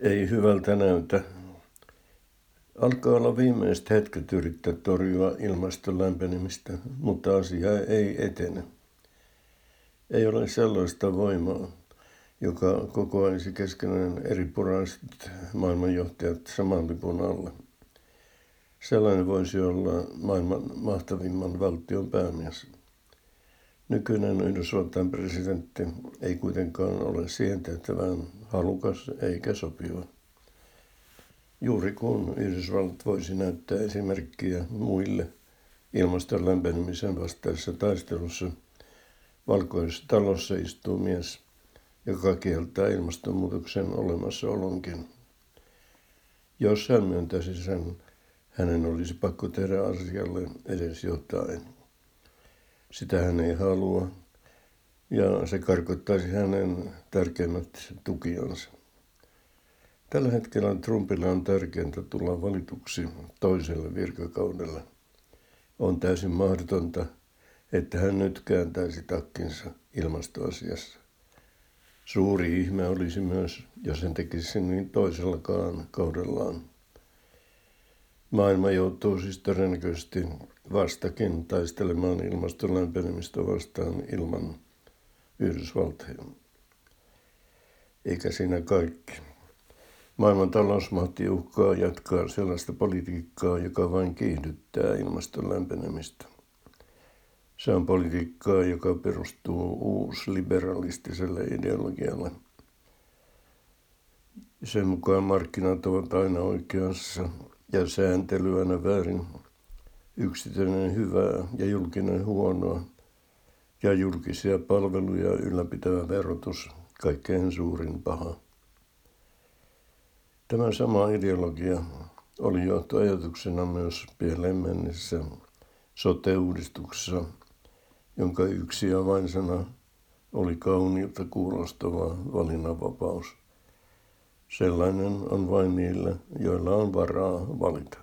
Ei hyvältä näytä. Alkaa olla viimeiset hetket yrittää torjua ilmaston lämpenemistä, mutta asia ei etene. Ei ole sellaista voimaa, joka kokoaisi keskenään eri puraiset maailmanjohtajat saman lipun alle. Sellainen voisi olla maailman mahtavimman valtion päämies. Nykyinen Yhdysvaltain presidentti ei kuitenkaan ole siihen tehtävään halukas eikä sopiva. Juuri kun Yhdysvallat voisi näyttää esimerkkiä muille ilmaston lämpenemisen vastaisessa taistelussa, valkoisessa talossa istuu mies, joka kieltää ilmastonmuutoksen olemassaolonkin. Jos hän myöntäisi sen, hänen olisi pakko tehdä asialle edes jotain. Sitä hän ei halua, ja se karkottaisi hänen tärkeimmät tukijansa. Tällä hetkellä Trumpilla on tärkeintä tulla valituksi toiselle virkakaudelle. On täysin mahdotonta, että hän nyt kääntäisi takkinsa ilmastoasiassa. Suuri ihme olisi myös, jos hän tekisi niin toisellakaan kaudellaan. Maailma joutuu siis todennäköisesti vastakin taistelemaan ilmaston lämpenemistä vastaan ilman Yhdysvaltoja. Eikä siinä kaikki. Maailman talousmahti uhkaa jatkaa sellaista politiikkaa, joka vain kiihdyttää ilmaston lämpenemistä. Se on politiikkaa, joka perustuu uusliberalistiselle ideologialle. Sen mukaan markkinat ovat aina oikeassa ja sääntely aina väärin, yksityinen hyvää ja julkinen huonoa, ja julkisia palveluja ylläpitävä verotus kaikkein suurin paha. Tämä sama ideologia oli johtoajatuksena myös pieleen mennessä sote-uudistuksessa, jonka yksi avainsana oli kauniilta kuulostava valinnanvapaus. Sellainen on vain niillä, joilla on varaa valita.